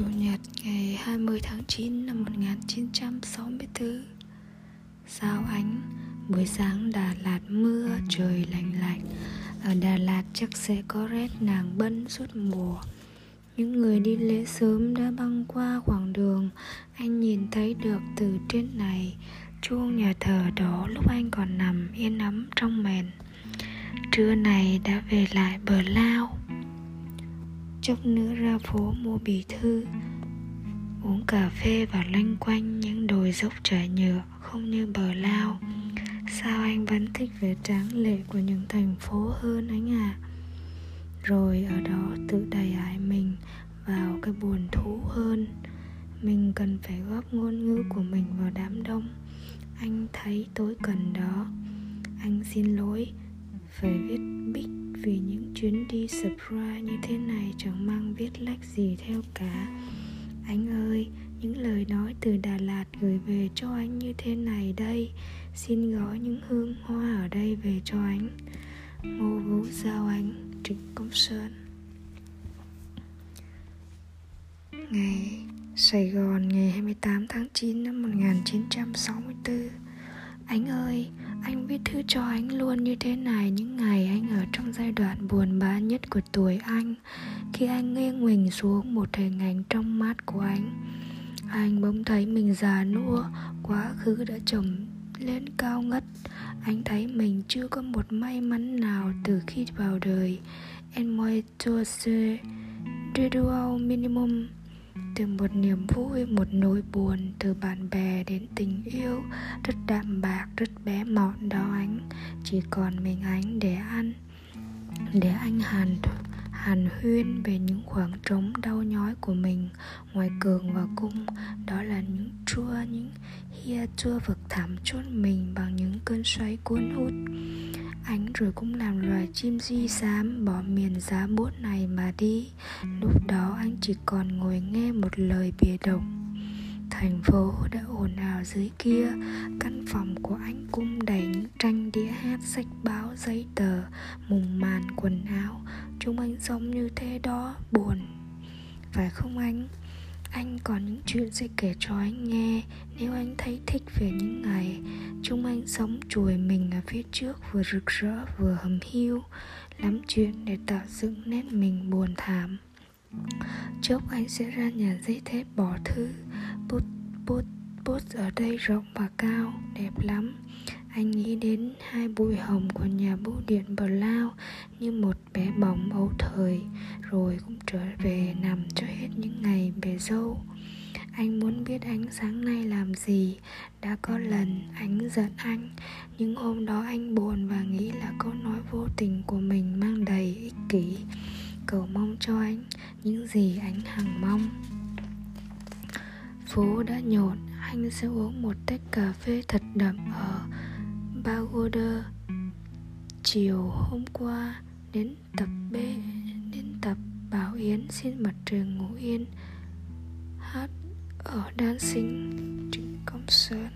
Chủ nhật Ngày 20 tháng 9 năm 1964 Sao ánh? Buổi sáng Đà Lạt mưa, trời lạnh lạnh. Ở Đà Lạt chắc sẽ có rét, nàng bân suốt mùa. Những người đi lễ sớm đã băng qua khoảng đường. Anh nhìn thấy được từ trên này, Chuông nhà thờ đó lúc anh còn nằm yên ấm trong mền. Trưa này đã về lại bờ lao. Chốc nữa ra phố mua bì thư, Uống cà phê và loanh quanh những đồi dốc trải nhựa không như bờ lao. Sao anh vẫn thích vẻ tráng lệ của những thành phố hơn anh à Rồi ở đó tự đầy ải mình vào cái buồn thú hơn. Mình cần phải góp ngôn ngữ của mình vào đám đông. Anh thấy tôi cần đó. Anh xin lỗi, Phải viết bích vì những chuyến đi surprise như thế này chẳng mang viết lách gì theo cả. Anh ơi những lời nói từ đà lạt gửi về cho anh như thế này đây. Xin gói những hương hoa ở đây về cho anh. Ngô vũ giao anh trịnh công sơn. Ngày Sài Gòn ngày 28 tháng 9 năm 1964 Anh ơi, anh viết thư cho anh luôn như thế này những ngày anh ở trong giai đoạn buồn bã nhất của tuổi anh. Khi anh nghiêng mình xuống một hình ảnh trong mắt của anh Anh bỗng thấy mình già nua, quá khứ đã trồng lên cao ngất. Anh thấy mình chưa có một may mắn nào từ khi vào đời. En moi chose minimum từ một niềm vui, một nỗi buồn từ bạn bè đến tình yêu, rất đạm bạc, rất bé mọn đó anh. Chỉ còn mình anh để ăn, để anh hàn hàn huyên về những khoảng trống đau nhói của mình ngoài cường và cung. Đó là những chua, những hia chua vực thẳm chốt mình bằng những cơn xoáy cuốn hút anh rồi cũng làm loài chim duy xám bỏ miền giá bút này mà đi. Lúc đó anh chỉ còn ngồi nghe một lời bìa độc. Thành phố đã ồn ào dưới kia, căn phòng của anh cũng đầy những tranh đĩa hát sách báo, giấy tờ, mùng màn quần áo. Chúng anh sống như thế đó, buồn. Phải không anh? Anh còn những chuyện sẽ kể cho anh nghe. Nếu anh thấy thích về những ngày chúng anh sống, chùi mình ở phía trước vừa rực rỡ, vừa hầm hiu lắm chuyện để tạo dựng nét mình buồn thảm. Chốc anh sẽ ra nhà giấy thép bỏ thư bút bút bút ở đây rộng và cao, đẹp lắm anh nghĩ đến hai bụi hồng của nhà bưu điện bờ lao như một bé bóng ấu thời, rồi cũng trở về nằm cho hết những ngày bề dâu. Anh muốn biết ánh sáng nay làm gì. Đã có lần ánh giận anh, nhưng hôm đó anh buồn và nghĩ là câu nói vô tình của mình mang đầy ích kỷ. Cầu mong cho anh những gì anh hằng mong. Phố đã nhộn, anh sẽ uống một tách cà phê thật đậm ở Pagoda. Chiều hôm qua, đến tập B, đến tập Bảo Yến xin mặt trời ngủ yên. Hát ở Đan Sinh Trịnh Công Sơn